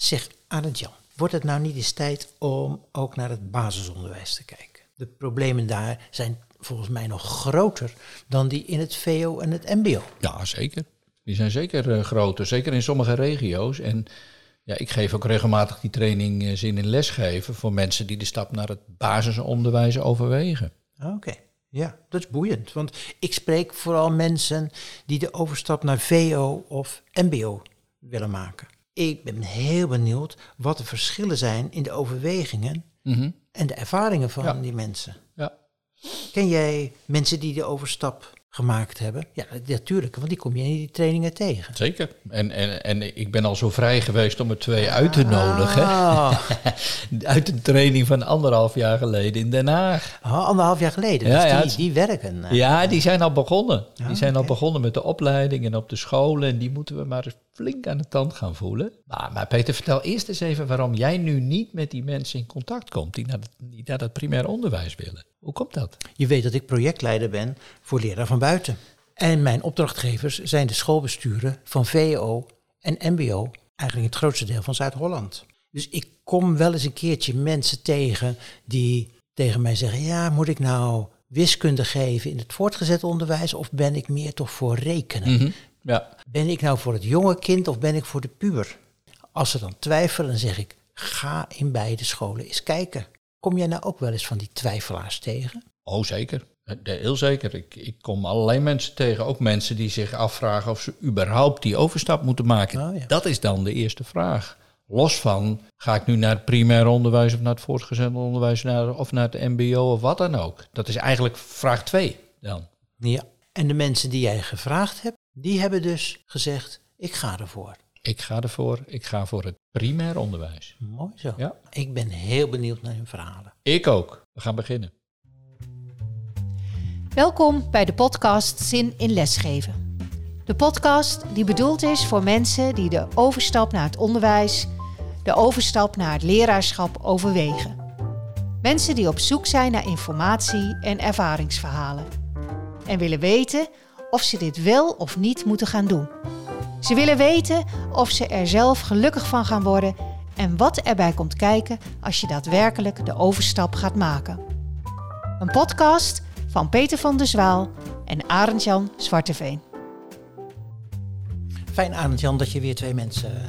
Zeg, Arend Jan, wordt het nou niet eens tijd om ook naar het basisonderwijs te kijken? De problemen daar zijn volgens mij nog groter dan die in het VO en het MBO. Ja, zeker. Die zijn zeker uh, groter, zeker in sommige regio's. En ja, ik geef ook regelmatig die training uh, zin in lesgeven voor mensen die de stap naar het basisonderwijs overwegen. Oké. Ja, dat is boeiend. Want ik spreek vooral mensen die de overstap naar VO of MBO willen maken. Ik ben heel benieuwd wat de verschillen zijn in de overwegingen Mhm. en de ervaringen van Ja. die mensen. Ja. Ken jij mensen die de overstap gemaakt hebben? Ja, natuurlijk, want die kom je in die trainingen tegen. Zeker. En, en, en ik ben al zo vrij geweest om er twee uit te nodigen. Ah, Uit een training van anderhalf jaar geleden in Den Haag. oh, anderhalf jaar geleden. Ja, dus ja, die, die werken. eh. Ja, die zijn al begonnen. Die Ah, zijn al begonnen met de opleiding en op de scholen. En die moeten we maar eens flink aan de tand gaan voelen. Maar, maar Peter, vertel eerst eens even waarom jij nu niet met die mensen in contact komt die naar, het, die naar het primair onderwijs willen. Hoe komt dat? Je weet dat ik projectleider ben voor leraar van buiten. En mijn opdrachtgevers zijn de schoolbesturen van VO en MBO, eigenlijk het grootste deel van Zuid-Holland. Dus ik kom wel eens een keertje mensen tegen die tegen mij zeggen: Ja, moet ik nou wiskunde geven in het voortgezet onderwijs of ben ik meer toch voor rekenen? Ja. Ben ik nou voor het jonge kind of ben ik voor de puber? Als ze dan twijfelen, dan zeg ik: Ga in beide scholen eens kijken. Kom jij nou ook wel eens van die twijfelaars tegen? Oh, zeker. Eh, Heel zeker. Ik, ik kom allerlei mensen tegen. Ook mensen die zich afvragen of ze überhaupt die overstap moeten maken. Oh, ja. Dat is dan de eerste vraag. Los van, ga ik nu naar het primair onderwijs of naar het voortgezet onderwijs naar, of naar het mbo of wat dan ook. Dat is eigenlijk vraag twee dan. Ja. En de mensen die jij gevraagd hebt, die hebben dus gezegd, ik ga ervoor. Ik ga ervoor, ik ga voor het primair onderwijs. Mooi zo. Ja. Ik ben heel benieuwd naar hun verhalen. Ik ook. We gaan beginnen. Welkom bij de podcast Zin in Lesgeven. De podcast die bedoeld is voor mensen die de overstap naar het onderwijs, de overstap naar het leraarschap overwegen. Mensen die op zoek zijn naar informatie en ervaringsverhalen. En willen weten of ze dit wel of niet moeten gaan doen. Ze willen weten of ze er zelf gelukkig van gaan worden en wat erbij komt kijken als je daadwerkelijk de overstap gaat maken. Een podcast van Peter van der Zwaal en Arend-Jan Zwarteveen. Fijn, Arend Jan, dat je weer twee mensen eh,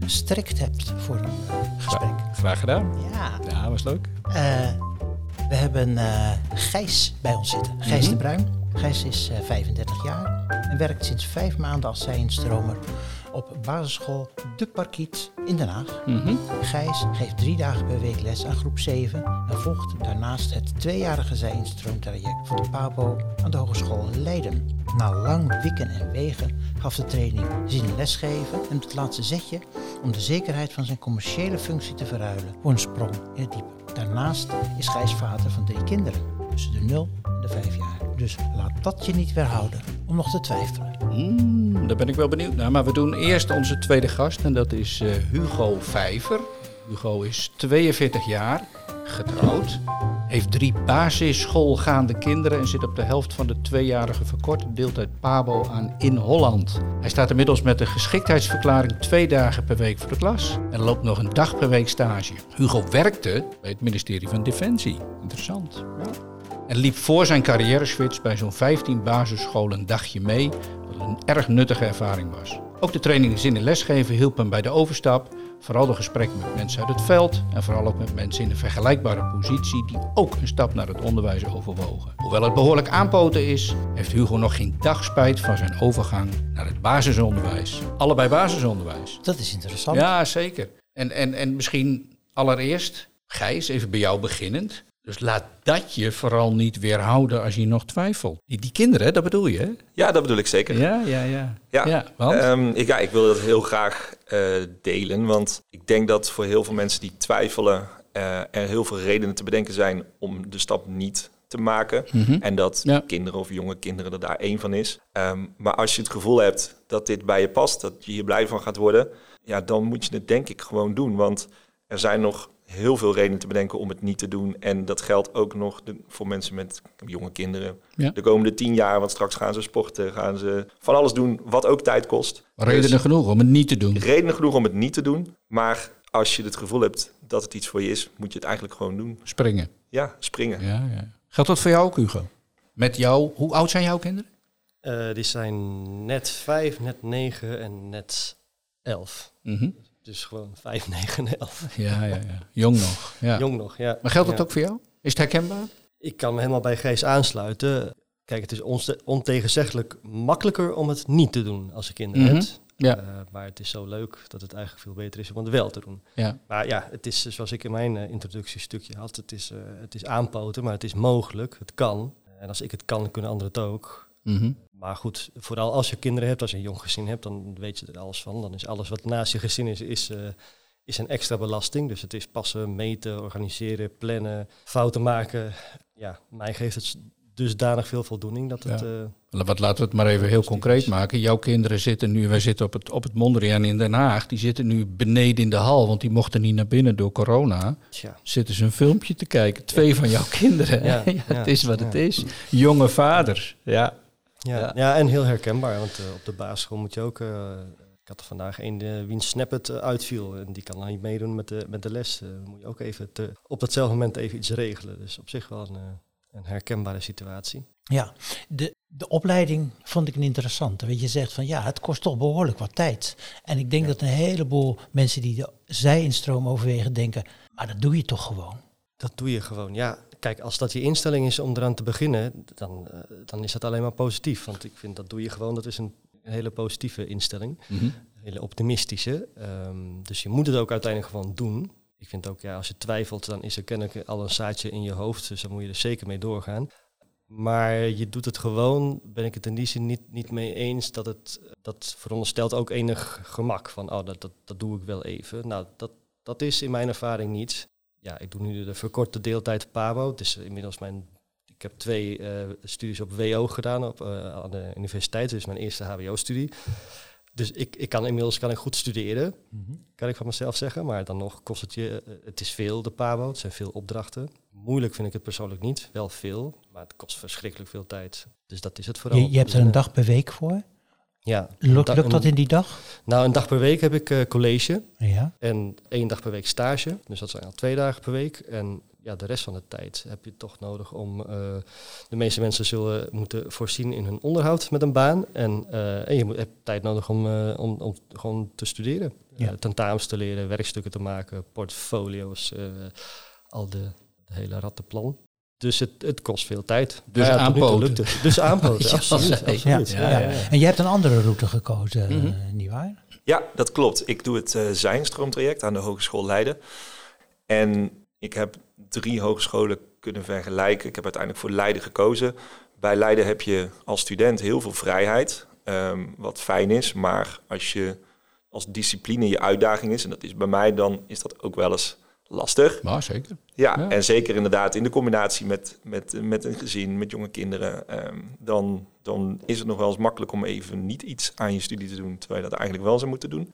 gestrikt hebt voor een eh, gesprek. Graag gedaan. Ja. Ja, was leuk. Eh, we hebben eh, Gijs bij ons zitten. Gijs Mhm. de Bruin. Gijs is eh, 35 jaar en werkt sinds vijf maanden als zijinstromer op basisschool De Parkiet in Den Haag. Mhm. Gijs geeft drie dagen per week les aan groep 7 en volgt daarnaast het tweejarige zijinstroomtraject voor de PABO aan de Hogeschool Leiden. Na lang wikken en wegen gaf de training zin in lesgeven en het laatste zetje om de zekerheid van zijn commerciële functie te verruilen voor een sprong in het diepe. Daarnaast is Gijs vader van drie kinderen, tussen de 0 en de 5 jaar. Dus laat dat je niet weerhouden om nog te twijfelen. Mm, daar ben ik wel benieuwd naar. Maar we doen eerst onze tweede gast en dat is eh, Hugo Vijver. Hugo is 42 jaar, getrouwd, heeft drie basisschoolgaande kinderen en zit op de helft van de tweejarige verkorte deeltijd PABO aan in Holland. Hij staat inmiddels met een geschiktheidsverklaring twee dagen per week voor de klas en loopt nog een dag per week stage. Hugo werkte bij het ministerie van Defensie. Interessant. Ja. En liep voor zijn carrière-switch bij zo'n 15 basisscholen een dagje mee, wat een erg nuttige ervaring was. Ook de trainingen zin in lesgeven hielp hem bij de overstap, vooral de gesprekken met mensen uit het veld en vooral ook met mensen in een vergelijkbare positie die ook een stap naar het onderwijs overwogen. Hoewel het behoorlijk aanpoten is, heeft Hugo nog geen dag spijt van zijn overgang naar het basisonderwijs. Allebei basisonderwijs. Dat is interessant. Ja, zeker. En, en, en misschien allereerst, Gijs, even bij jou beginnend. Dus laat dat je vooral niet weerhouden als je nog twijfelt. Die, die kinderen, dat bedoel je, hè? Ja, dat bedoel ik zeker. Ja, ja, ja. Ja, want? Ehm, ik, ja ik wil dat heel graag eh, delen, want ik denk dat voor heel veel mensen die twijfelen eh, er heel veel redenen te bedenken zijn om de stap niet te maken. Mhm. En dat Ja. kinderen of jonge kinderen er daar één van is. Ehm, maar als je het gevoel hebt dat dit bij je past, dat je hier blij van gaat worden, ja, dan moet je het denk ik gewoon doen. Want er zijn nog heel veel redenen te bedenken om het niet te doen. En dat geldt ook nog de, voor mensen met jonge kinderen. Ja. De komende tien jaar, want straks gaan ze sporten, gaan ze van alles doen wat ook tijd kost. Redenen Dus genoeg om het niet te doen. redenen genoeg om het niet te doen. Maar als je het gevoel hebt dat het iets voor je is, moet je het eigenlijk gewoon doen. Springen. Ja, springen. Ja, ja. Geldt dat voor jou ook, Hugo? Met jou, hoe oud zijn jouw kinderen? Eh, die zijn net vijf, net negen en net elf. Mhm. Dus gewoon vijf, negen en elf. Ja, ja, ja. Jong nog. Ja. Jong nog, ja. Maar geldt dat Ja. ook voor jou? Is het herkenbaar? Ik kan me helemaal bij Gijs aansluiten. Kijk, het is ontegenzeggelijk makkelijker om het niet te doen als je kinderen Mhm. hebt. Ja. Eh, maar het is zo leuk dat het eigenlijk veel beter is om het wel te doen. Ja. Maar ja, het is zoals ik in mijn eh, introductiestukje had. Het is, eh, het is aanpoten, maar het is mogelijk. Het kan. En als ik het kan, kunnen anderen het ook. Mhm. Maar goed, vooral als je kinderen hebt, als je een jong gezin hebt, dan weet je er alles van. Dan is alles wat naast je gezin is, is, eh, is een extra belasting. Dus het is passen, meten, organiseren, plannen, fouten maken. Ja, mij geeft het dusdanig veel voldoening dat het... Ja. eh, Wat laten we het maar even heel concreet maken. Jouw kinderen zitten nu, wij zitten op het, op het Mondriaan in Den Haag, die zitten nu beneden in de hal, want die mochten niet naar binnen door corona. tja, Zitten ze een filmpje te kijken. Twee van jouw kinderen. Ja, het is wat het is. Jonge vaders. Ja. Ja, Ja. ja. en heel herkenbaar, want eh, op de basisschool moet je ook... eh, ik had er vandaag een uh, wiens Snapchat uh, uitviel en die kan dan niet meedoen met de, met de les. Moet je ook even te, op datzelfde moment even iets regelen. Dus op zich wel een, een herkenbare situatie. Ja, de, de opleiding vond ik een interessante. Want je zegt van ja, het kost toch behoorlijk wat tijd. En ik denk ja. dat een heleboel mensen die de zij-instroom overwegen denken, maar dat doe je toch gewoon? Dat doe je gewoon, ja. Kijk, als dat je instelling is om eraan te beginnen, dan, uh, dan is dat alleen maar positief. Want ik vind dat doe je gewoon, dat is een hele positieve instelling. Mm -hmm. Een hele optimistische. Um, dus je moet het ook uiteindelijk gewoon doen. Ik vind ook, ja, als je twijfelt, dan is er kennelijk al een zaadje in je hoofd. Dus dan moet je er zeker mee doorgaan. Maar je doet het gewoon, ben ik het in die zin niet, niet mee eens, dat het dat veronderstelt ook enig gemak. Van, oh, dat, dat, dat doe ik wel even. Nou, dat, dat is in mijn ervaring niet. Ja, ik doe nu de verkorte deeltijd PABO. Is inmiddels mijn... Ik heb twee uh, studies op WO gedaan op, uh, aan de universiteit. Dus mijn eerste HBO-studie. Dus ik, ik kan inmiddels kan ik goed studeren, mm -hmm. kan ik van mezelf zeggen. Maar dan nog kost het je, uh, het is veel de PABO, het zijn veel opdrachten. Moeilijk vind ik het persoonlijk niet, wel veel, maar het kost verschrikkelijk veel tijd. Dus dat is het vooral. Je, je hebt er een dag per week voor? Ja. Lukt, lukt dat in die dag? Nou, een dag per week heb ik uh, college ja. en één dag per week stage. Dus dat zijn al twee dagen per week. En ja, de rest van de tijd heb je toch nodig om... Uh, de meeste mensen zullen moeten voorzien in hun onderhoud met een baan. En, uh, en je moet, hebt tijd nodig om, uh, om, om gewoon te studeren. Ja. tentamens te leren, werkstukken te maken, portfolio's, al de, de hele rattenplan. Dus het, het kost veel tijd. Dus ja, aanpoten. Lukt het. Dus aanpoten, ja, absoluut. absoluut. Ja, ja, en jij hebt een andere route gekozen, mm -hmm. nietwaar? Ja, dat klopt. Ik doe het Zijnstroomtraject aan de Hogeschool Leiden. En ik heb drie hogescholen kunnen vergelijken. Ik heb uiteindelijk voor Leiden gekozen. Bij Leiden heb je als student heel veel vrijheid, um, wat fijn is. Maar als je als discipline je uitdaging is, en dat is bij mij, dan is dat ook wel eens lastig. Maar zeker. Ja, ja, en zeker inderdaad in de combinatie met, met, met een gezin, met jonge kinderen. Um, dan, dan is het nog wel eens makkelijk om even niet iets aan je studie te doen, terwijl je dat eigenlijk wel zou moeten doen.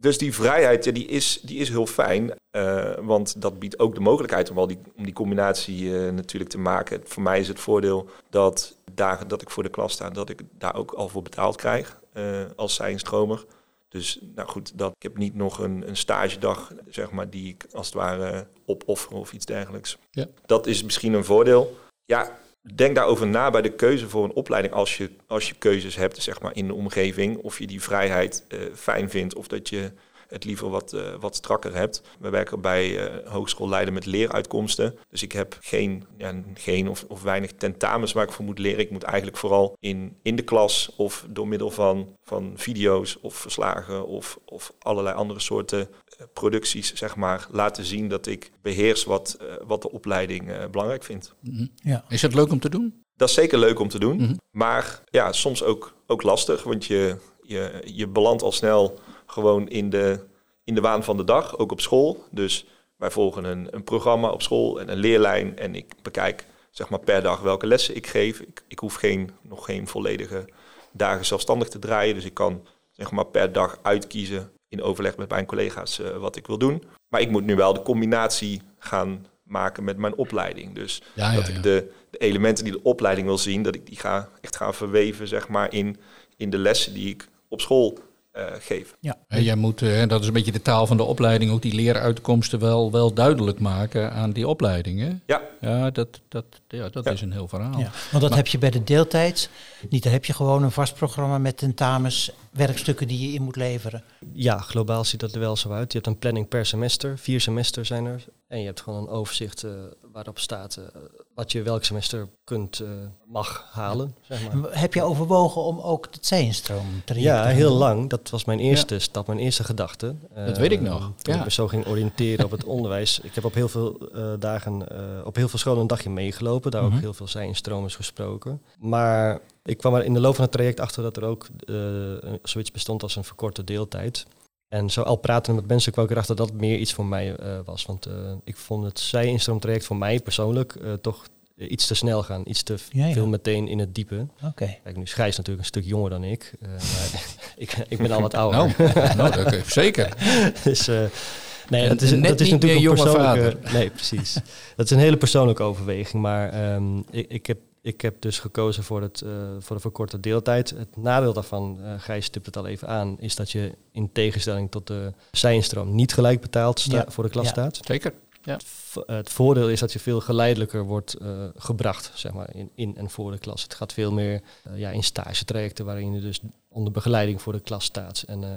Dus die vrijheid, ja, die, is, die is heel fijn. Uh, want dat biedt ook de mogelijkheid om, al die, om die combinatie uh, natuurlijk te maken. Voor mij is het voordeel dat dagen dat ik voor de klas sta, dat ik daar ook al voor betaald krijg uh, als zijnstromer. Dus nou goed, dat, ik heb niet nog een, een stagedag, zeg maar, die ik als het ware opoffer of iets dergelijks. Ja. Dat is misschien een voordeel. Ja, denk daarover na bij de keuze voor een opleiding als je, als je keuzes hebt zeg maar, in de omgeving. Of je die vrijheid uh, fijn vindt of dat je het liever wat, uh, wat strakker hebt. We werken bij uh, Hogeschool Leiden met leeruitkomsten. Dus ik heb geen, ja, geen of, of weinig tentamens waar ik voor moet leren. Ik moet eigenlijk vooral in, in de klas of door middel van, van video's of verslagen of, of allerlei andere soorten uh, producties zeg maar, laten zien dat ik beheers wat, wat de opleiding belangrijk vindt. Mm-hmm. Ja. Is het leuk om te doen? Dat is zeker leuk om te doen. Mm-hmm. Maar ja, soms ook, ook lastig, want je, je, je belandt al snel gewoon in de, in de waan van de dag, ook op school. Dus wij volgen een, een programma op school en een leerlijn. En ik bekijk zeg maar per dag welke lessen ik geef. Ik, ik hoef geen, nog geen volledige dagen zelfstandig te draaien. Dus ik kan zeg maar per dag uitkiezen in overleg met mijn collega's eh, wat ik wil doen. Maar ik moet nu wel de combinatie gaan maken met mijn opleiding. Dus Ja, dat ja, ik de, de elementen die de opleiding wil zien, dat ik die ga, echt ga verweven zeg maar, in, in de lessen die ik op school eh, geef. Hè, jij moet, eh, dat is een beetje de taal van de opleiding, ook die leeruitkomsten wel, wel duidelijk maken aan die opleidingen. Ja, Ja, dat, dat, ja, dat Ja. is een heel verhaal. Ja, want dat Maar- heb je bij de deeltijd. Niet, daar heb je gewoon een vast programma met tentamens, werkstukken die je in moet leveren. Ja, globaal ziet dat er wel zo uit. Je hebt een planning per semester, vier semesters zijn er. En je hebt gewoon een overzicht eh, waarop staat eh, wat je welk semester kunt, eh, mag halen. Zeg maar. Heb je overwogen om ook het Ja, te gaan heel lang. Dat was mijn eerste stap, mijn eerste gedachte. Dat Eh, weet ik nog, Toen ja. ik me zo ging oriënteren op het onderwijs. Ik heb op heel veel eh, dagen, eh, op heel veel scholen een dagje meegelopen. Daar Mhm. ook heel veel zijinstromers gesproken. Maar ik kwam er in de loop van het traject achter dat er ook eh, zoiets bestond als een verkorte deeltijd. En zo al praten met mensen kwam ik erachter dat het meer iets voor mij eh, was. Want eh, ik vond het zij-instroomtraject voor mij persoonlijk eh, toch iets te snel gaan. Iets te Ja, ja. veel meteen in het diepe. Oké. Kijk, nu is Gijs natuurlijk een stuk jonger dan ik. eh, maar ik, ik ben al wat ouder. Nou, nou dat, zeker. dus, eh, nee, dat is, net dat is natuurlijk een persoonlijke... Nee, precies. dat is een hele persoonlijke overweging. Maar ehm, ik, ik, heb, ik heb dus gekozen voor, het, eh, voor de verkorte deeltijd. Het nadeel daarvan, eh Gijs stipt het al even aan... is dat je in tegenstelling tot de zijinstroom niet gelijk betaald Ja, voor de klas ja. staat. Zeker. Het v- Het voordeel is dat je veel geleidelijker wordt eh, gebracht, zeg maar, in, in en voor de klas. Het gaat veel meer eh, ja, in stagetrajecten waarin je dus onder begeleiding voor de klas staat. En eh,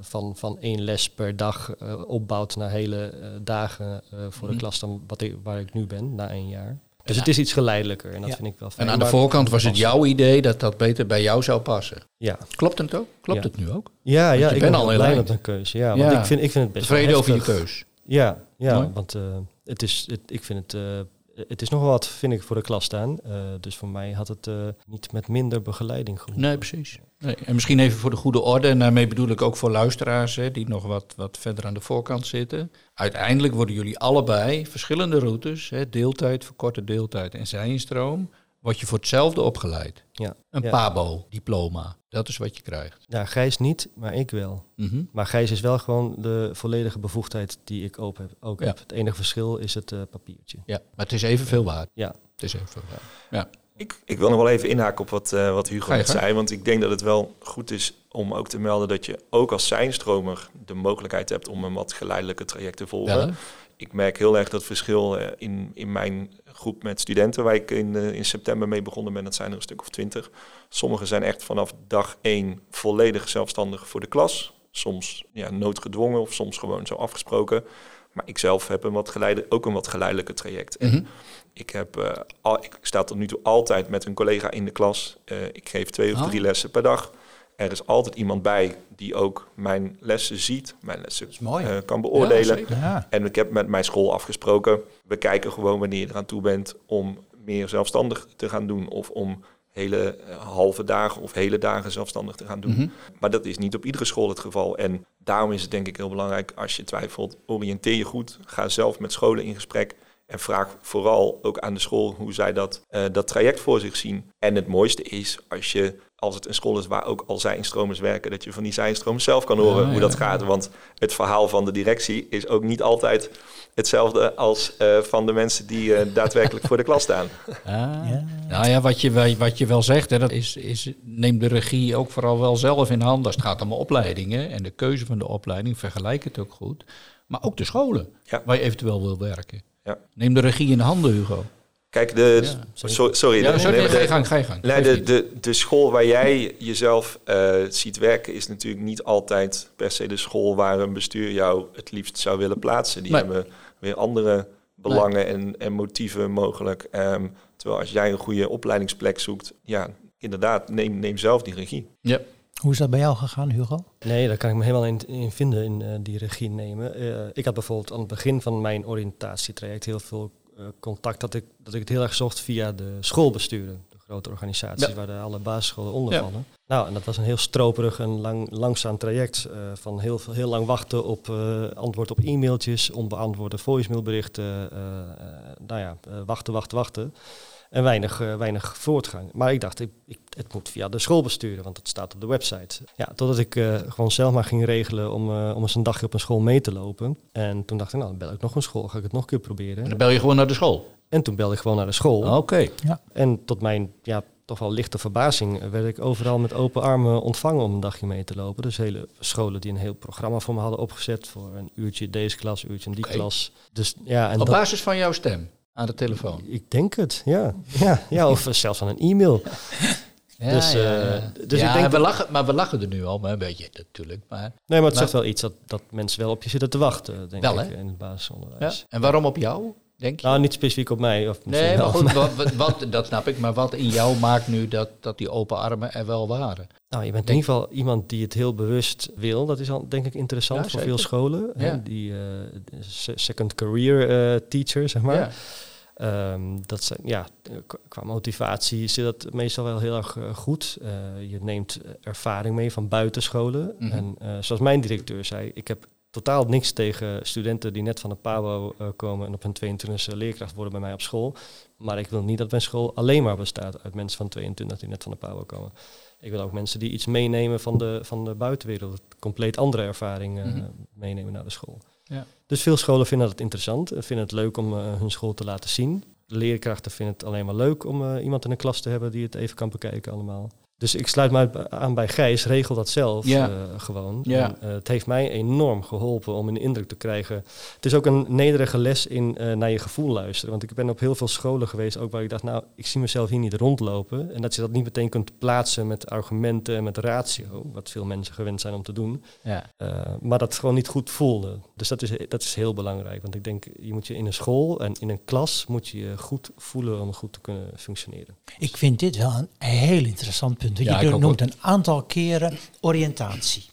van, van één les per dag eh, opbouwt naar hele eh, dagen eh, voor de Mhm. klas dan wat ik, waar ik nu ben, na één jaar. Dus Ja. het is iets geleidelijker en dat Ja. vind ik wel fijn. En aan de voorkant was het jouw idee dat dat beter bij jou zou passen. Ja, Klopt het ook? Klopt Ja. het nu ook? ja, ja ik ben al blij met een keuze. Ja, want ik, vind, ik vind het best wel Tevreden over je keus. Ja, ja want eh, het is, het, ik vind het, eh, het is nog wel wat, vind ik, voor de klas staan. Eh, dus voor mij had het eh, niet met minder begeleiding gehoeven. Nee, precies. Nee. En misschien even voor de goede orde, en daarmee bedoel ik ook voor luisteraars hè, die nog wat, wat verder aan de voorkant zitten. Uiteindelijk worden jullie allebei verschillende routes, hè, deeltijd, verkorte deeltijd en zijinstroom, word je voor hetzelfde opgeleid. Ja. Een Ja. PABO-diploma, dat is wat je krijgt. Ja, Gijs niet, maar ik wel. Mhm. Maar Gijs is wel gewoon de volledige bevoegdheid die ik ook heb. Ook Ja. heb. Het enige verschil is het eh, papiertje. Ja, maar het is evenveel waard. Ja. Het is evenveel waard. Ja. Ik, ik wil nog wel even inhaken op wat, eh, wat Hugo net zei. Want ik denk dat het wel goed is om ook te melden dat je ook als zijnstromer de mogelijkheid hebt om een wat geleidelijke traject te volgen. Ik merk heel erg dat verschil eh, in, in mijn groep met studenten waar ik in, eh, in september mee begonnen ben. Dat zijn er een stuk of twintig. Sommigen zijn echt vanaf dag één volledig zelfstandig voor de klas. Soms ja, noodgedwongen of soms gewoon zo afgesproken. Maar ik zelf heb een wat geleide, ook een wat geleidelijke traject. Mhm. ik, heb, eh, al, ik sta tot nu toe altijd met een collega in de klas. Ik geef twee of Oh. drie lessen per dag. Er is altijd iemand bij die ook mijn lessen ziet, mijn lessen mooi. eh, kan beoordelen. Ja. en ik heb met mijn school afgesproken, we kijken gewoon wanneer je eraan toe bent om meer zelfstandig te gaan doen. Of om hele eh, halve dagen of hele dagen zelfstandig te gaan doen. Mhm. Maar dat is niet op iedere school het geval. En daarom is het denk ik heel belangrijk, als je twijfelt, oriënteer je goed. Ga zelf met scholen in gesprek. En vraag vooral ook aan de school hoe zij dat, eh, dat traject voor zich zien. En het mooiste is als je, als het een school is waar ook al zijnstromers werken, dat je van die zijnstromers zelf kan horen Ja, hoe ja, dat ja. gaat. Want het verhaal van de directie is ook niet altijd hetzelfde als eh, van de mensen die eh, daadwerkelijk voor de klas staan. Ah. Ja. Nou ja, wat je, wel- wat je wel zegt, hè, dat is, is neem de regie ook vooral wel zelf in handen. Als het gaat om opleidingen en de keuze van de opleiding, vergelijk het ook goed. Maar ook de scholen Ja. waar je eventueel wil werken. Ja. Neem de regie in handen, Hugo. Kijk, de, Ja, sorry. so- sorry, Ja, de- sorry, nee, ga je de- gang, ga je gang. Nee, de, de, de school waar jij jezelf eh, ziet werken is natuurlijk niet altijd per se de school waar een bestuur jou het liefst zou willen plaatsen. Die Nee. hebben weer andere belangen en, en motieven mogelijk. Ehm, terwijl als jij een goede opleidingsplek zoekt, ja, inderdaad, neem, neem zelf die regie. Ja. Hoe is dat bij jou gegaan, Hugo? Nee, daar kan ik me helemaal in, in vinden, in eh, die regie nemen. Eh, ik had bijvoorbeeld aan het begin van mijn oriëntatietraject heel veel eh, contact dat ik, dat ik het heel erg zocht via de schoolbesturen. De grote organisaties Ja. waar de alle basisscholen onder Ja. vallen. Nou, en dat was een heel stroperig en lang, langzaam traject. eh, van heel, heel lang wachten op eh, antwoord op e-mailtjes, onbeantwoorde voicemailberichten. eh, eh, nou ja, wachten, wachten, wachten. En weinig, eh, weinig voortgang. Maar ik dacht, ik, ik, het moet via de schoolbestuurder, want het staat op de website. Ja, totdat ik eh, gewoon zelf maar ging regelen om, eh, om eens een dagje op een school mee te lopen. En toen dacht ik, nou, dan bel ik nog een school, ga ik het nog een keer proberen. En dan bel je gewoon naar de school. En toen belde ik gewoon naar de school. Oké. En tot mijn ja, toch wel lichte verbazing werd ik overal met open armen ontvangen om een dagje mee te lopen. Dus hele scholen die een heel programma voor me hadden opgezet voor een uurtje deze klas, uurtje in die klas. Dus ja, en Op dat- basis van jouw stem aan de telefoon. ik denk het, ja. ja, ja of zelfs aan een e-mail. Ja, Dus, ja, eh, ja. dus Ja, ik denk we dat- lachen, maar we lachen er nu al, maar een beetje natuurlijk. Maar, Nee, maar het Maar- zegt wel iets dat, dat mensen wel op je zitten te wachten, denk Wel, ik, hè? in het basisonderwijs. En waarom op jou, denk je? Nou, niet specifiek op mij. Of nee, maar wel. goed, wat, wat, dat snap ik. Maar wat in jou maakt nu dat, dat die open armen er wel waren? Nou, je bent in ieder geval iemand die het heel bewust wil. Dat is al, denk ik, interessant Ja, voor veel scholen. hè. Die eh, se- second career eh, teacher, zeg maar. Ja. Ehm, dat zijn, ja, qua motivatie zit dat meestal wel heel erg eh, goed. Je neemt ervaring mee van buitenscholen. Mhm. En zoals mijn directeur zei, ik heb totaal niks tegen studenten die net van de PABO eh, komen en op hun 22e leerkracht worden bij mij op school. Maar ik wil niet dat mijn school alleen maar bestaat uit mensen van 22 die net van de PABO komen. Ik wil ook mensen die iets meenemen van de, van de buitenwereld, compleet andere ervaringen Mhm. meenemen naar de school. Ja. Dus veel scholen vinden dat interessant, en vinden het leuk om eh, hun school te laten zien. Leerkrachten vinden het alleen maar leuk om eh, iemand in de klas te hebben die het even kan bekijken allemaal. Dus ik sluit me uit- aan bij Gijs, regel dat zelf Ja. eh, gewoon. Ja. En, eh, het heeft mij enorm geholpen om een indruk te krijgen. Het is ook een nederige les in eh, naar je gevoel luisteren. Want ik ben op heel veel scholen geweest, ook waar ik dacht, nou, ik zie mezelf hier niet rondlopen. En dat je dat niet meteen kunt plaatsen met argumenten en met ratio, wat veel mensen gewend zijn om te doen. Ja. Uh, maar dat gewoon niet goed voelde. Dus dat is, dat is heel belangrijk. Want ik denk, je moet je in een school en in een klas moet je je goed voelen om goed te kunnen functioneren. Ik vind dit wel een heel interessant punt. Je ook noemt een aantal keren oriëntatie.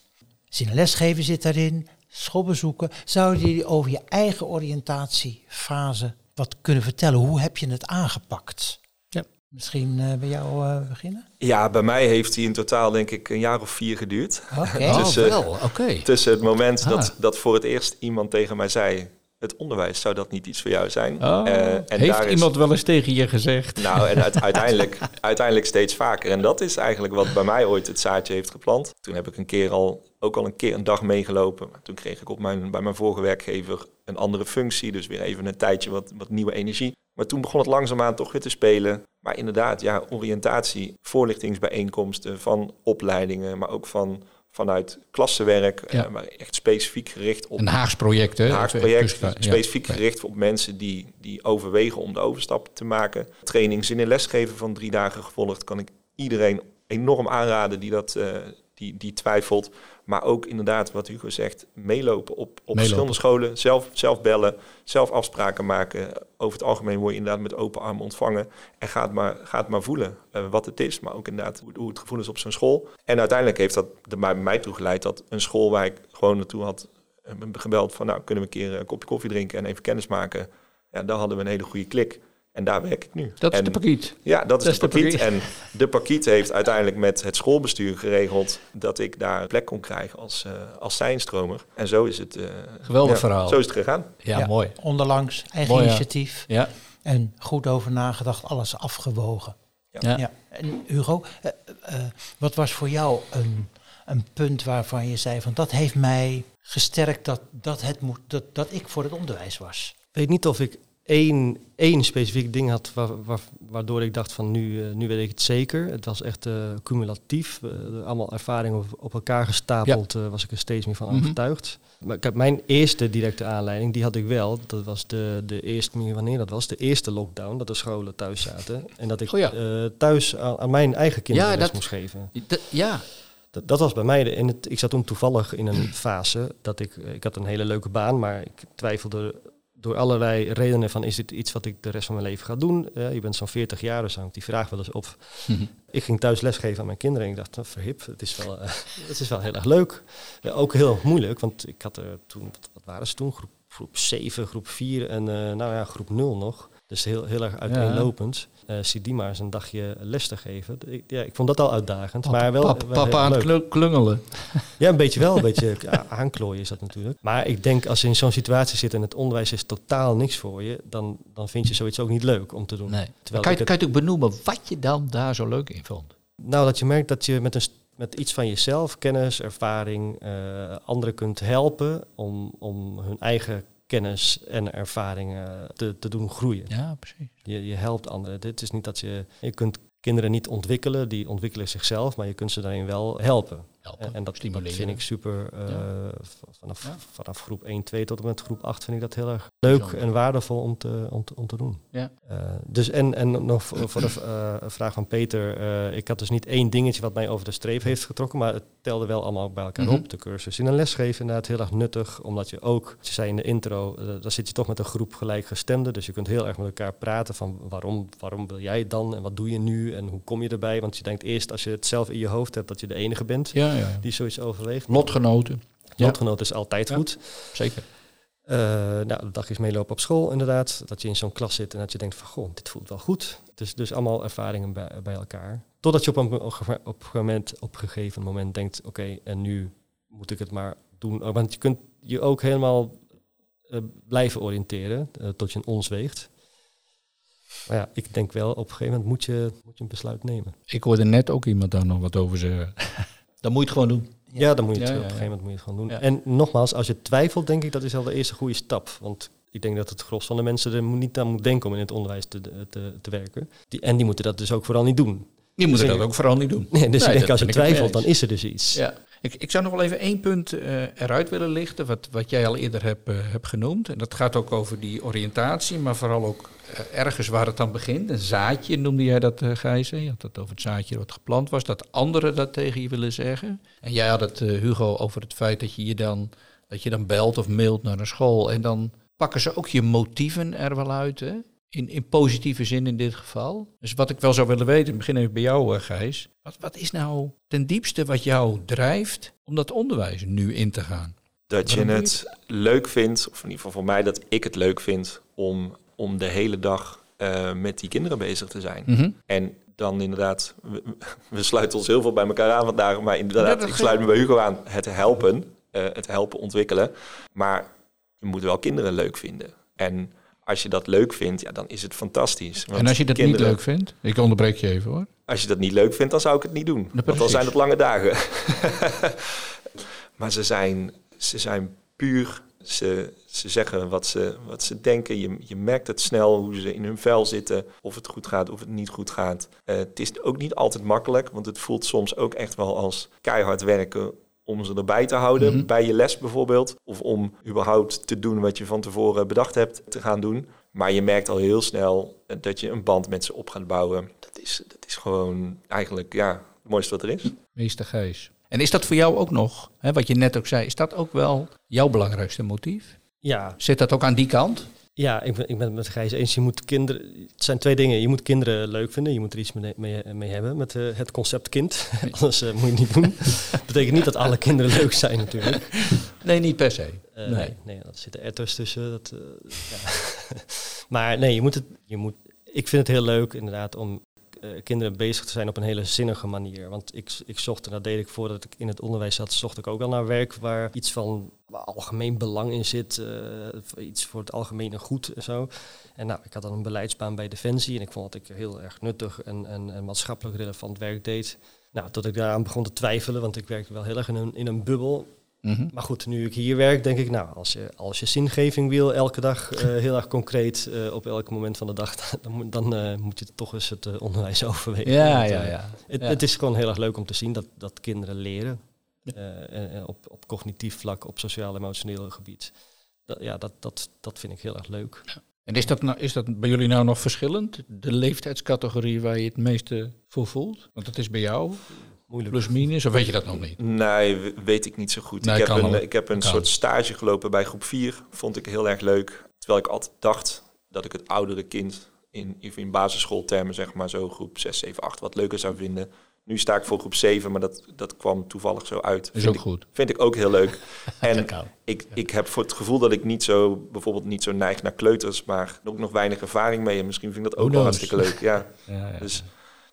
Zin lesgeven zit daarin, schoolbezoeken. Zou je over je eigen oriëntatiefase wat kunnen vertellen? Hoe heb je het aangepakt? Ja. Misschien eh, bij jou eh, beginnen? Ja, bij mij heeft hij in totaal denk ik een jaar of vier geduurd. Oké. Oh, Dus, eh, wel, oké. Tussen het moment Ah. dat, dat voor het eerst iemand tegen mij zei... het onderwijs, zou dat niet iets voor jou zijn? Oh, Eh, en heeft daar is- iemand wel eens tegen je gezegd? Nou, en uit- uiteindelijk, uiteindelijk steeds vaker. En dat is eigenlijk wat bij mij ooit het zaadje heeft geplant. Toen heb ik een keer al, ook al een keer een dag meegelopen. Maar Toen kreeg ik op mijn, bij mijn vorige werkgever een andere functie. Dus weer even een tijdje wat, wat nieuwe energie. Maar toen begon het langzaamaan toch weer te spelen. Maar inderdaad, ja, oriëntatie, voorlichtingsbijeenkomsten van opleidingen, maar ook van, vanuit klassenwerk. Ja. eh, maar echt specifiek gericht op Een Haags project, hè? een Haags project, specifiek ja. gericht op mensen die, die overwegen om de overstap te maken. Training zin in lesgeven van drie dagen gevolgd. Kan ik iedereen enorm aanraden die, dat, eh, die, die twijfelt. Maar ook inderdaad, wat Hugo zegt, meelopen op, op verschillende scholen. Zelf, zelf bellen, zelf afspraken maken. Over het algemeen word je inderdaad met open armen ontvangen. En gaat maar, gaat maar voelen eh, wat het is. Maar ook inderdaad hoe, hoe het gevoel is op zo'n school. En uiteindelijk heeft dat er bij mij toe geleid dat een school waar ik gewoon naartoe had eh, gebeld van nou kunnen we een keer een kopje koffie drinken en even kennis maken. Ja, daar hadden we een hele goede klik. En daar werk ik nu. Dat is de pakiet. Ja, dat is dat de is de pakiet. pakiet. En de pakiet heeft uiteindelijk met het schoolbestuur geregeld dat ik daar een plek kon krijgen als, uh, als zijnstromer. En zo is het. Uh, Geweldig ja, verhaal. Zo is het gegaan. Ja, Ja. mooi. Onderlangs, eigen Mooi, initiatief. Ja. En goed over nagedacht, alles afgewogen. Ja. Ja. En Hugo, eh, eh, wat was voor jou een, een punt waarvan je zei van dat heeft mij gesterkt dat, dat, het moet, dat, dat ik voor het onderwijs was? Ik weet niet of ik één, één specifiek ding had waar, waar, waardoor ik dacht van nu, uh, nu weet ik het zeker. Het was echt uh, cumulatief. Uh, allemaal ervaringen op, op elkaar gestapeld ja. was ik er steeds meer van Mhm. overtuigd. Maar ik heb mijn eerste directe aanleiding, die had ik wel. Dat was de, de eerste, wanneer dat was, de eerste lockdown, dat de scholen thuis zaten. En dat ik Oh ja. thuis aan, aan, mijn eigen kinderen Ja, les dat- moest geven. Ja. Dat, dat was bij mij, de, in het, ik zat toen toevallig in een fase dat ik, ik had een hele leuke baan, maar ik twijfelde door allerlei redenen van is dit iets wat ik de rest van mijn leven ga doen. Uh, je bent zo'n 40 jaar, dus hangt die vraag wel eens op. Mhm. Ik ging thuis lesgeven aan mijn kinderen en ik dacht, nou, verhip, het is wel, uh, het is wel heel erg leuk. Uh, ook heel moeilijk, want ik had er toen, wat, wat waren ze toen? Groep, groep 7, groep 4 en nou ja, groep 0 nog. Dus heel, heel erg uiteenlopend. Uh, zie die maar eens een dagje les te geven. Ik, ja, ik vond dat al uitdagend. Maar wel, pap, wel papa aan het klungelen. Ja, een beetje wel. Een beetje aanklooien is dat natuurlijk. Maar ik denk als je in zo'n situatie zit en het onderwijs is totaal niks voor je, dan, dan vind je zoiets ook niet leuk om te doen. Nee. Terwijl kan, je, het... kan je ook benoemen wat je dan daar zo leuk in vond? Nou, dat je merkt dat je met, een, met iets van jezelf, kennis, ervaring, uh, anderen kunt helpen om, om hun eigen kennis en ervaringen te, te doen groeien. Ja, precies. Je, je helpt anderen. Dit is niet dat je, je kunt kinderen niet ontwikkelen, die ontwikkelen zichzelf, maar je kunt ze daarin wel helpen. Helpen. En dat vind ik super. Uh, vanaf, ja. vanaf groep 1, 2 tot en met groep 8 vind ik dat heel erg leuk en waardevol om te, om te, om te doen. Ja. Uh, dus en, en nog voor de uh, vraag van Peter, ik had dus niet één dingetje wat mij over de streep heeft getrokken, maar het telde wel allemaal bij elkaar mm -hmm. op. De cursus in een lesgeven inderdaad heel erg nuttig, omdat je ook, je zei in de intro, daar zit je toch met een groep gelijkgestemden, dus je kunt heel erg met elkaar praten van waarom, waarom wil jij het dan en wat doe je nu en hoe kom je erbij? Want je denkt eerst als je het zelf in je hoofd hebt dat je de enige bent ja, ja. die zoiets overweegt. Lotgenoten. Lotgenoten is altijd goed. Zeker. Uh, nou, de dagjes meelopen op school inderdaad. Dat je in zo'n klas zit en dat je denkt van, goh, dit voelt wel goed. Dus, dus allemaal ervaringen bij, bij elkaar. Totdat je op een, op, moment, op een gegeven moment denkt, oké, en nu moet ik het maar doen. Want je kunt je ook helemaal uh, blijven oriënteren uh, tot je een ons weegt. Maar ja, ik denk wel, op een gegeven moment moet je, moet je een besluit nemen. Ik hoorde net ook iemand daar nog wat over zeggen. Dan moet je het gewoon doen. Ja, dan moet je het, ja, op een gegeven moment moet je het gewoon doen. En nogmaals, als je twijfelt, denk ik dat is al de eerste goede stap. Want ik denk dat het gros van de mensen er niet aan moet denken om in het onderwijs te, te, te werken. Die, en die moeten dat dus ook vooral niet doen. Die moeten dus dat ook vooral niet doen. Nee, dus nee, ik denk, als je twijfelt, dan is er dus iets. Ja. Ik, ik zou nog wel even één punt uh, eruit willen lichten, wat, wat jij al eerder hebt uh, heb genoemd. En dat gaat ook over die oriëntatie, maar vooral ook uh, ergens waar het dan begint. Een zaadje noemde jij dat, Gijs. Je had het over het zaadje wat geplant was, dat anderen dat tegen je willen zeggen. En jij had het, Hugo, over het feit dat je, je dan, dat je dan belt of mailt naar een school. En dan pakken ze ook je motieven er wel uit, hè? In, in positieve zin in dit geval. Dus wat ik wel zou willen weten, begin even bij jou, uh, Gijs. Wat, wat is nou ten diepste wat jou drijft om dat onderwijs nu in te gaan? Dat je het leuk vindt, of in ieder geval voor mij dat ik het leuk vind om, om de hele dag uh, met die kinderen bezig te zijn. Mm -hmm. En dan inderdaad, we, we, sluiten ons heel veel bij elkaar aan vandaag, maar inderdaad, ik sluit me bij Hugo aan, het helpen, uh, het helpen ontwikkelen. Maar je moet wel kinderen leuk vinden. En als je dat leuk vindt, ja, dan is het fantastisch. Want en als je dat kinderen, niet leuk vindt? Ik onderbreek je even hoor. Als je dat niet leuk vindt, dan zou ik het niet doen. want dan zijn het lange dagen. maar ze zijn, ze zijn puur. Ze, ze zeggen wat ze, wat ze denken. Je, je merkt het snel hoe ze in hun vel zitten. Of het goed gaat, of het niet goed gaat. Uh, het is ook niet altijd makkelijk. Want het voelt soms ook echt wel als keihard werken om ze erbij te houden, mm -hmm. bij je les bijvoorbeeld. Of om überhaupt te doen wat je van tevoren bedacht hebt te gaan doen. Maar je merkt al heel snel dat je een band met ze op gaat bouwen. Dat is, dat is gewoon eigenlijk ja, het mooiste wat er is. Meester Gijs. En is dat voor jou ook nog, hè, wat je net ook zei, is dat ook wel jouw belangrijkste motief? Ja. Zit dat ook aan die kant? Ja, ik ben, ik ben het met Gijs eens. Je moet kinderen, het zijn twee dingen. Je moet kinderen leuk vinden. Je moet er iets mee, mee, mee hebben met uh, het concept kind. Anders uh, moet je het niet doen. Dat betekent niet dat alle kinderen leuk zijn natuurlijk. Nee, niet per se. Uh, nee. nee. nee, dat zit er etters tussen. Dat, ja. maar nee, je moet het, je moet, ik vind het heel leuk inderdaad om uh, kinderen bezig te zijn op een hele zinnige manier. Want ik, ik zocht, en dat deed ik voordat ik in het onderwijs zat, zocht ik ook al naar werk waar iets van algemeen belang in zit, uh, iets voor het algemene goed en zo. En nou, ik had dan een beleidsbaan bij Defensie en ik vond dat ik heel erg nuttig en, en, en maatschappelijk relevant werk deed. Nou, tot ik daaraan begon te twijfelen, want ik werkte wel heel erg in een, in een bubbel. Mm -hmm. Maar goed, nu ik hier werk, denk ik, nou, als je, als je zingeving wil, elke dag uh, heel erg concreet, uh, op elk moment van de dag, dan, dan uh, moet je toch eens het onderwijs overwegen. Ja, Want, ja, ja. Het, ja. het, is gewoon heel erg leuk om te zien dat, dat kinderen leren. Op, op cognitief vlak, op sociaal-emotioneel gebied. Dat, ja, dat, dat, dat vind ik heel erg leuk. Ja. En is dat, nou, is dat bij jullie nou nog verschillend? De leeftijdscategorie waar je het meeste voor voelt? Want dat is bij jou Moeilijk. Plus minus, of weet je dat nog niet? Nee, weet ik niet zo goed. Nee, ik, heb een, ik heb een soort stage gelopen bij groep 4. Vond ik heel erg leuk. Terwijl ik altijd dacht dat ik het oudere kind in, in basisschooltermen, zeg maar zo groep 6, 7, 8, wat leuker zou vinden. Nu sta ik voor groep 7, maar dat, dat kwam toevallig zo uit. Is Vind ook ik- goed. Vind ik ook heel leuk. en ik, ik heb voor het gevoel dat ik niet zo, bijvoorbeeld niet zo neig naar kleuters, maar ook nog weinig ervaring mee. En misschien vind ik dat ook wel hartstikke leuk. Ja. Ja, ja. Dus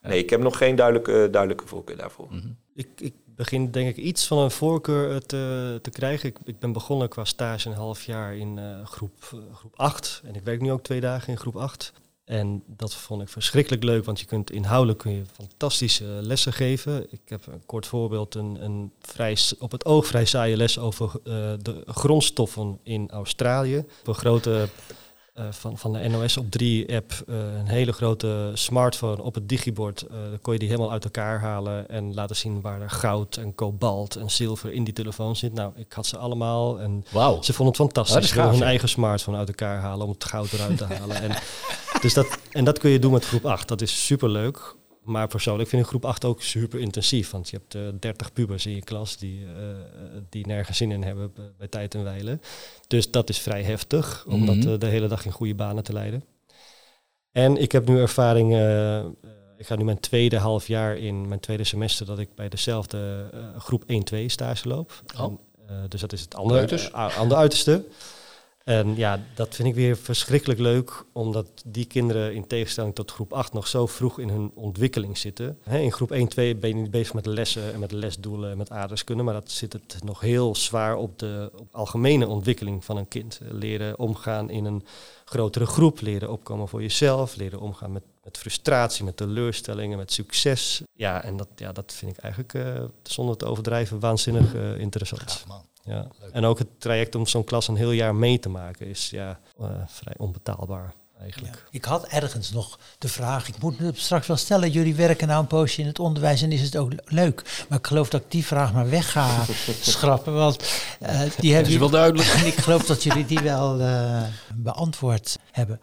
nee, ik heb nog geen duidelijke, duidelijke voorkeur daarvoor. Mhm. Ik, ik begin denk ik iets van een voorkeur eh, te, te krijgen. Ik, ik ben begonnen qua stage een half jaar in eh, groep, eh, groep 8. En ik werk nu ook twee dagen in groep 8. En dat vond ik verschrikkelijk leuk, want je kunt inhoudelijk kun je fantastische lessen geven. Ik heb een kort voorbeeld, een, een vrij, op het oog vrij saaie les over eh, de grondstoffen in Australië. Op een grote eh, van, van de NOS op 3 app eh, een hele grote smartphone op het digibord. eh, dan kon je die helemaal uit elkaar halen en laten zien waar er goud en kobalt en zilver in die telefoon zit. Nou, ik had ze allemaal en ze vonden het fantastisch. is Ze wilden hun eigen smartphone uit elkaar halen om het goud eruit te halen. En, dus dat, en dat kun je doen met groep 8. Dat is superleuk. Maar persoonlijk vind ik groep 8 ook super intensief. Want je hebt eh 30 pubers in je klas die, eh, eh, die nergens zin in hebben bij- tijd en wijlen. Dus dat is vrij heftig om Mhm. dat eh, de hele dag in goede banen te leiden. En ik heb nu ervaring, eh, eh, ik ga nu mijn tweede half jaar in, mijn tweede semester, dat ik bij dezelfde eh, groep 1-2 stage loop. Oh. En, eh, dus dat is het andere, eh, andere uiterste. En ja, dat vind ik weer verschrikkelijk leuk, omdat die kinderen in tegenstelling tot groep 8 nog zo vroeg in hun ontwikkeling zitten. In groep 1, 2 ben je niet bezig met lessen en met lesdoelen en met aardrijkskunde, maar dat zit het nog heel zwaar op de op algemene ontwikkeling van een kind. Leren omgaan in een grotere groep, leren opkomen voor jezelf, leren omgaan met, met frustratie, met teleurstellingen, met succes. Ja, en dat, ja, dat vind ik eigenlijk, eh, zonder te overdrijven, waanzinnig eh, interessant. Gaaf, man. Ja. Leuk. En ook het traject om zo'n klas een heel jaar mee te maken is ja, eh, vrij onbetaalbaar eigenlijk. Ik had ergens nog de vraag, ik moet het straks wel stellen, jullie werken nou een poosje in het onderwijs en is het ook leuk? Maar ik geloof dat ik die vraag maar weg ga schrappen, want eh, die hebben is wel duidelijk. En ik geloof dat jullie die wel eh, beantwoord hebben.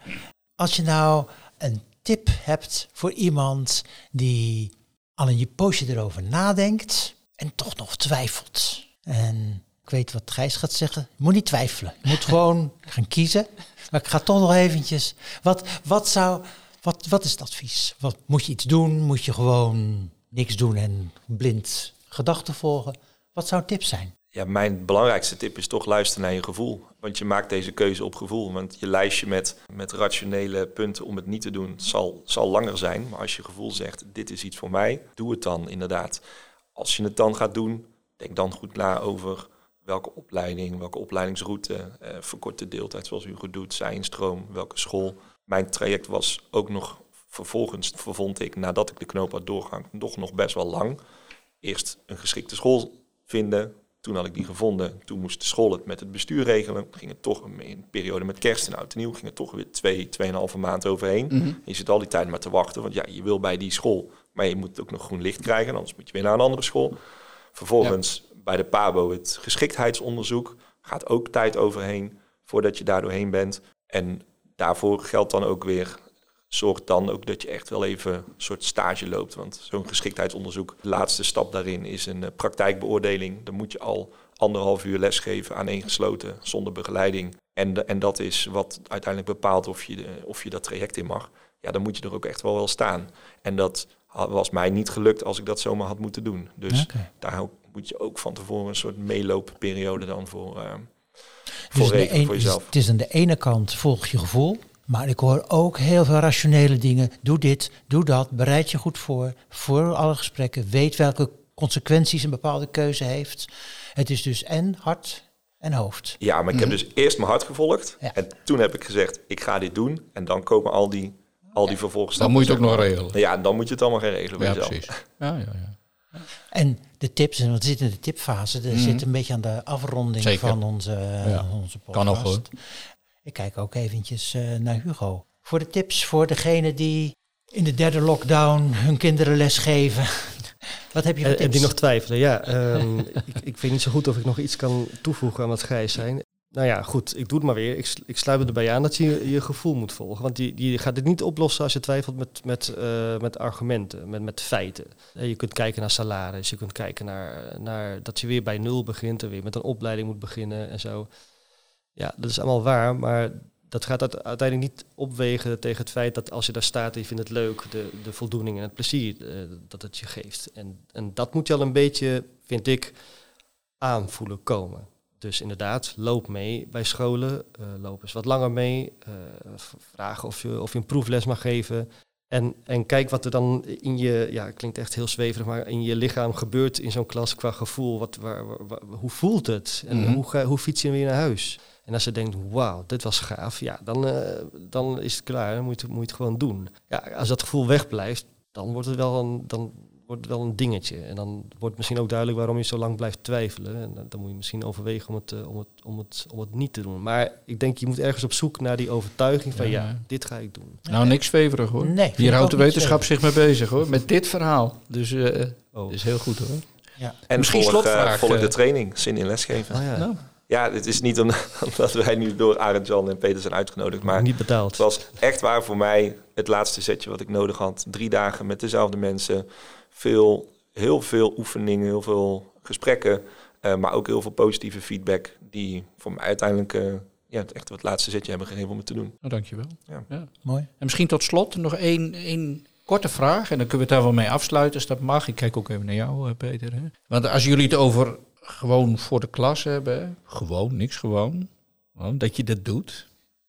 Als je nou een tip hebt voor iemand die al een poosje erover nadenkt en toch nog twijfelt. En ik weet wat Gijs gaat zeggen. Je moet niet twijfelen. Je moet gewoon gaan kiezen. Maar ik ga toch nog eventjes. Wat, wat, zou, wat, wat is het advies? Wat, moet je iets doen? Moet je gewoon niks doen en blind gedachten volgen? Wat zou tip zijn? Ja, mijn belangrijkste tip is toch luisteren naar je gevoel. Want je maakt deze keuze op gevoel. Want je lijstje met, met rationele punten om het niet te doen zal, zal langer zijn. Maar als je gevoel zegt, dit is iets voor mij, doe het dan inderdaad. Als je het dan gaat doen, denk dan goed na over welke opleiding, welke opleidingsroute, eh, verkorte deeltijd zoals u goed doet, zijnstroom, welke school. Mijn traject was ook nog vervolgens, vond ik, nadat ik de knoop had doorgegaan, toch nog best wel lang. Eerst een geschikte school vinden, toen had ik die gevonden. Toen moest de school het met het bestuur regelen. Ging het toch in een periode met kerst en oud en nieuw. Ging het toch weer twee, tweeënhalve maand overheen. Mhm. Je zit al die tijd maar te wachten. Want ja, je wil bij die school. Maar je moet ook nog groen licht krijgen. Anders moet je weer naar een andere school. Vervolgens bij de PABO het geschiktheidsonderzoek. Gaat ook tijd overheen voordat je daar doorheen bent. En daarvoor geldt dan ook weer... Zorg dan ook dat je echt wel even een soort stage loopt. Want zo'n geschiktheidsonderzoek, de laatste stap daarin is een eh, praktijkbeoordeling. Dan moet je al anderhalf uur lesgeven aaneengesloten, zonder begeleiding. En, en dat is wat uiteindelijk bepaalt of je, of je dat traject in mag. Ja, dan moet je er ook echt wel wel staan. En dat was mij niet gelukt als ik dat zomaar had moeten doen. Dus daar ook- moet je ook van tevoren een soort meeloopperiode dan voor, eh, Dus voor rekenen een- voor dus jezelf. Het is aan de ene kant volg je gevoel. Maar ik hoor ook heel veel rationele dingen. Doe dit, doe dat. Bereid je goed voor. Voor alle gesprekken. Weet welke consequenties een bepaalde keuze heeft. Het is dus en hart en hoofd. Ja, maar ik heb dus eerst mijn hart gevolgd. Ja. En toen heb ik gezegd, ik ga dit doen. En dan komen al die, al die vervolgstappen. Dan moet je het ook nog regelen. Ja, dan moet je het allemaal gaan regelen Ja, precies. Ja, ja, ja. En de tips, en we zitten in de tipfase. We Mhm. zitten een beetje aan de afronding Zeker. van onze, Ja. onze podcast. Kan nog, hoor. Ik kijk ook eventjes eh, naar Hugo. Voor de tips voor degene die in de derde lockdown hun kinderen lesgeven. Wat heb je voor en tips? die nog twijfelen, ja. ehm, ik, ik weet niet zo goed of ik nog iets kan toevoegen aan wat Gijs zei. Nou ja, goed, ik doe het maar weer. Ik, ik sluit me erbij aan dat je je gevoel moet volgen. Want die gaat dit niet oplossen als je twijfelt met, met, eh, met argumenten, met, met feiten. Eh, Je kunt kijken naar salaris, je kunt kijken naar, naar dat je weer bij nul begint en weer met een opleiding moet beginnen en zo. Ja, dat is allemaal waar, maar dat gaat uite- uiteindelijk niet opwegen tegen het feit dat als je daar staat en je vindt het leuk, de, de voldoening en het plezier eh, dat het je geeft. En, en dat moet je al een beetje, vind ik, aanvoelen komen. Dus inderdaad, loop mee bij scholen, eh, loop eens wat langer mee, eh, v- vraag of je, of je een proefles mag geven. En, en kijk wat er dan in je, ja, klinkt echt heel zweverig, maar in je lichaam gebeurt in zo'n klas qua gevoel. Wat, waar, waar- waar- hoe voelt het? En Mhm. hoe, ga, hoe fiets je weer naar huis? En als je denkt, wauw, dit was gaaf, ja, dan, eh, dan is het klaar. Dan moet je, het- moet je het gewoon doen. Ja, als dat gevoel wegblijft, dan wordt het wel een, dan wordt wel een dingetje. En dan wordt misschien ook duidelijk waarom je zo lang blijft twijfelen. En dan, dan moet je misschien overwegen om het, eh, om, het, om, het, om het niet te doen. Maar ik denk, je moet ergens op zoek naar die overtuiging van, Ja. ja, dit ga ik doen. Nou, niks zweverig hoor. Nee, Hier houdt de wetenschap zich mee bezig hoor. Met dit verhaal. Dus eh Oh. dat is heel goed hoor. En Misschien volg, eh, slotvraag, volg de training, zin in lesgeven. Oh, ja. Nou, Ja, het is niet om- omdat wij nu door Arend, Jan en Peter zijn uitgenodigd, maar niet betaald. het was echt waar voor mij het laatste setje wat ik nodig had. Drie dagen met dezelfde mensen, veel, heel veel oefeningen, heel veel gesprekken, eh, maar ook heel veel positieve feedback die voor mij uiteindelijk eh, ja, het echt wat laatste zetje hebben gegeven om het te doen. nou, dankjewel. Mooi. En misschien tot slot nog één, één korte vraag. En dan kunnen we het daar wel mee afsluiten als dat mag. Ik kijk ook even naar jou, eh, Peter. Hè? Want als jullie het over gewoon voor de klas hebben, gewoon, niks gewoon, dat je dat doet,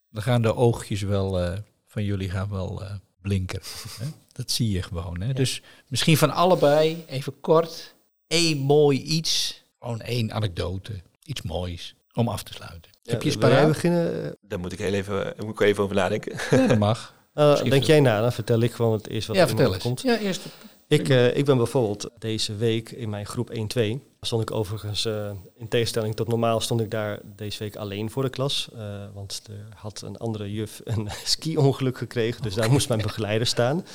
dan gaan de oogjes wel eh, van jullie gaan wel eh, blinken. Hè? Dat zie je gewoon. Hè? Dus misschien van allebei even kort één mooi iets, gewoon één anekdote, iets moois om af te sluiten. Heb je jij paraat? beginnen? Daar moet ik heel even, moet ik even over nadenken. Ja, dat mag. Uh, Misschien denk jij na, dan vertel ik gewoon het eerst wat ja, er vertel eens. opkomt. Ja, eerst. Ik, eh, ik ben bijvoorbeeld deze week in mijn groep 1-2. Stond ik overigens, eh, in tegenstelling tot normaal, stond ik daar deze week alleen voor de klas. eh, want er had een andere juf een ski-ongeluk gekregen, dus daar moest mijn begeleider staan.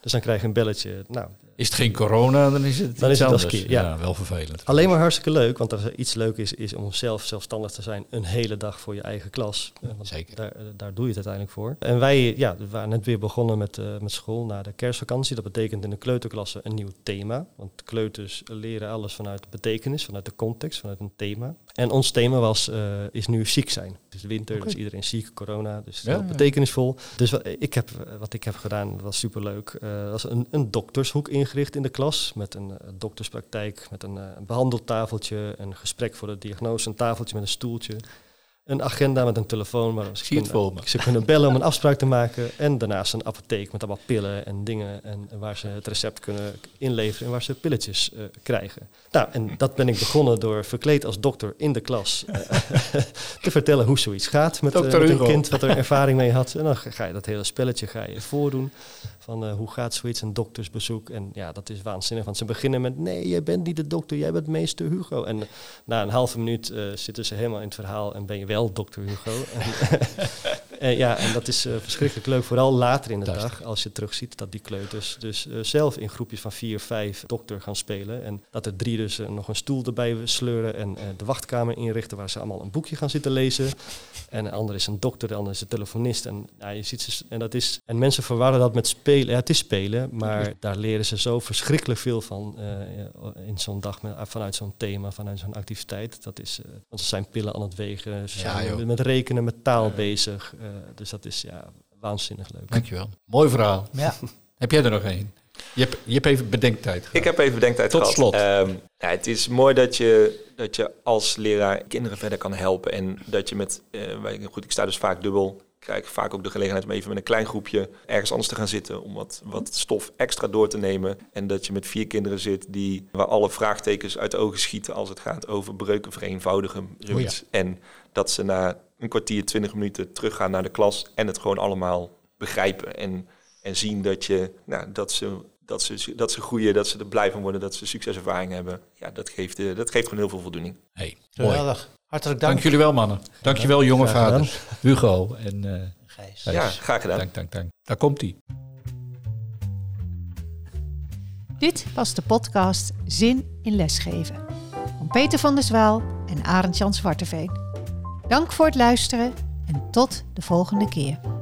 Dus dan krijg je een belletje. Nou, Is het geen corona, dan is het Dan is het als anders. ski, ja. ja, wel vervelend. alleen maar hartstikke leuk, want als er iets leuk is, is om zelf zelfstandig te zijn een hele dag voor je eigen klas. Eh, want Zeker. Daar, eh, daar doe je het uiteindelijk voor. En wij ja, we waren net weer begonnen met, eh, met school na de kerstvakantie. Dat betekent in de kleuterklasse een nieuw thema. Want kleuters leren alles vanuit de betekenis, vanuit de context, vanuit een thema. En ons thema was, is nu ziek zijn. Het is winter, Oké. dus iedereen ziek, corona, dus Ja, heel betekenisvol. Dus wat ik, heb, wat ik heb gedaan was superleuk. Eh was een, een doktershoek ingericht in de klas met een eh, dokterspraktijk, met eh, een behandeltafeltje, een gesprek voor de diagnose, een tafeltje met een stoeltje. Een agenda met een telefoon waar ze, kunnen, ze kunnen bellen om een afspraak te maken. En daarnaast een apotheek met allemaal pillen en dingen. En, en waar ze het recept kunnen inleveren en waar ze pilletjes eh, krijgen. Nou, en dat ben ik begonnen door verkleed als dokter in de klas eh, te vertellen hoe zoiets gaat met, met een kind wat er ervaring mee had. En dan ga je dat hele spelletje ga je voordoen. Van hoe gaat zoiets, een doktersbezoek. En ja, dat is waanzinnig. Want ze beginnen met, nee, jij bent niet de dokter, jij bent meester Hugo. En na een halve minuut zitten ze helemaal in het verhaal en ben je wel dokter Hugo. en, en ja, en dat is eh, verschrikkelijk leuk. Vooral later in de dag, als je terugziet dat die kleuters dus eh, zelf in groepjes van vier, vijf dokter gaan spelen. En dat er drie dus eh, nog een stoel erbij sleuren en eh, de wachtkamer inrichten waar ze allemaal een boekje gaan zitten lezen. En een ander is een dokter, de ander is een telefonist. En, ja, je ziet ze, en, dat is, en mensen verwarren dat met spelen. Ja, het is spelen, maar daar leren ze zo verschrikkelijk veel van eh, in zo'n dag met, vanuit zo'n thema, vanuit zo'n activiteit. Dat is, eh, want ze zijn pillen aan het wegen, ze zijn met rekenen, met taal bezig. Eh, dus dat is ja, waanzinnig leuk. Dankjewel. Mooi verhaal. Ja. Heb jij er nog één? Je hebt, je hebt even bedenktijd gehad. Ik heb even bedenktijd Tot gehad. slot. Ehm, ja, het is mooi dat je, dat je als leraar kinderen verder kan helpen. En dat je met, eh, goed, ik sta dus vaak dubbel. Ik krijg vaak ook de gelegenheid om even met een klein groepje ergens anders te gaan zitten. Om wat, wat stof extra door te nemen. En dat je met vier kinderen zit die, waar alle vraagtekens uit de ogen schieten als het gaat over breuken vereenvoudigen. Zoiets. En dat ze na een kwartier, twintig minuten teruggaan naar de klas en het gewoon allemaal begrijpen. En, en zien dat, je, nou, dat, ze, dat, ze, dat ze groeien, dat ze er blij van worden, dat ze succeservaring hebben. Ja, dat geeft, eh, dat geeft gewoon heel veel voldoening. Hey. Geweldig. Hartelijk dank. Dank jullie wel, mannen. Dankjewel, jonge Graag gedaan. vaders. Hugo en eh Gijs. Ja, graag gedaan. Dank, dank, dank. Daar komt hij. Dit was de podcast Zin in Lesgeven van Peter van der Zwaal en Arend Jan Zwarteveen. Dank voor het luisteren en tot de volgende keer.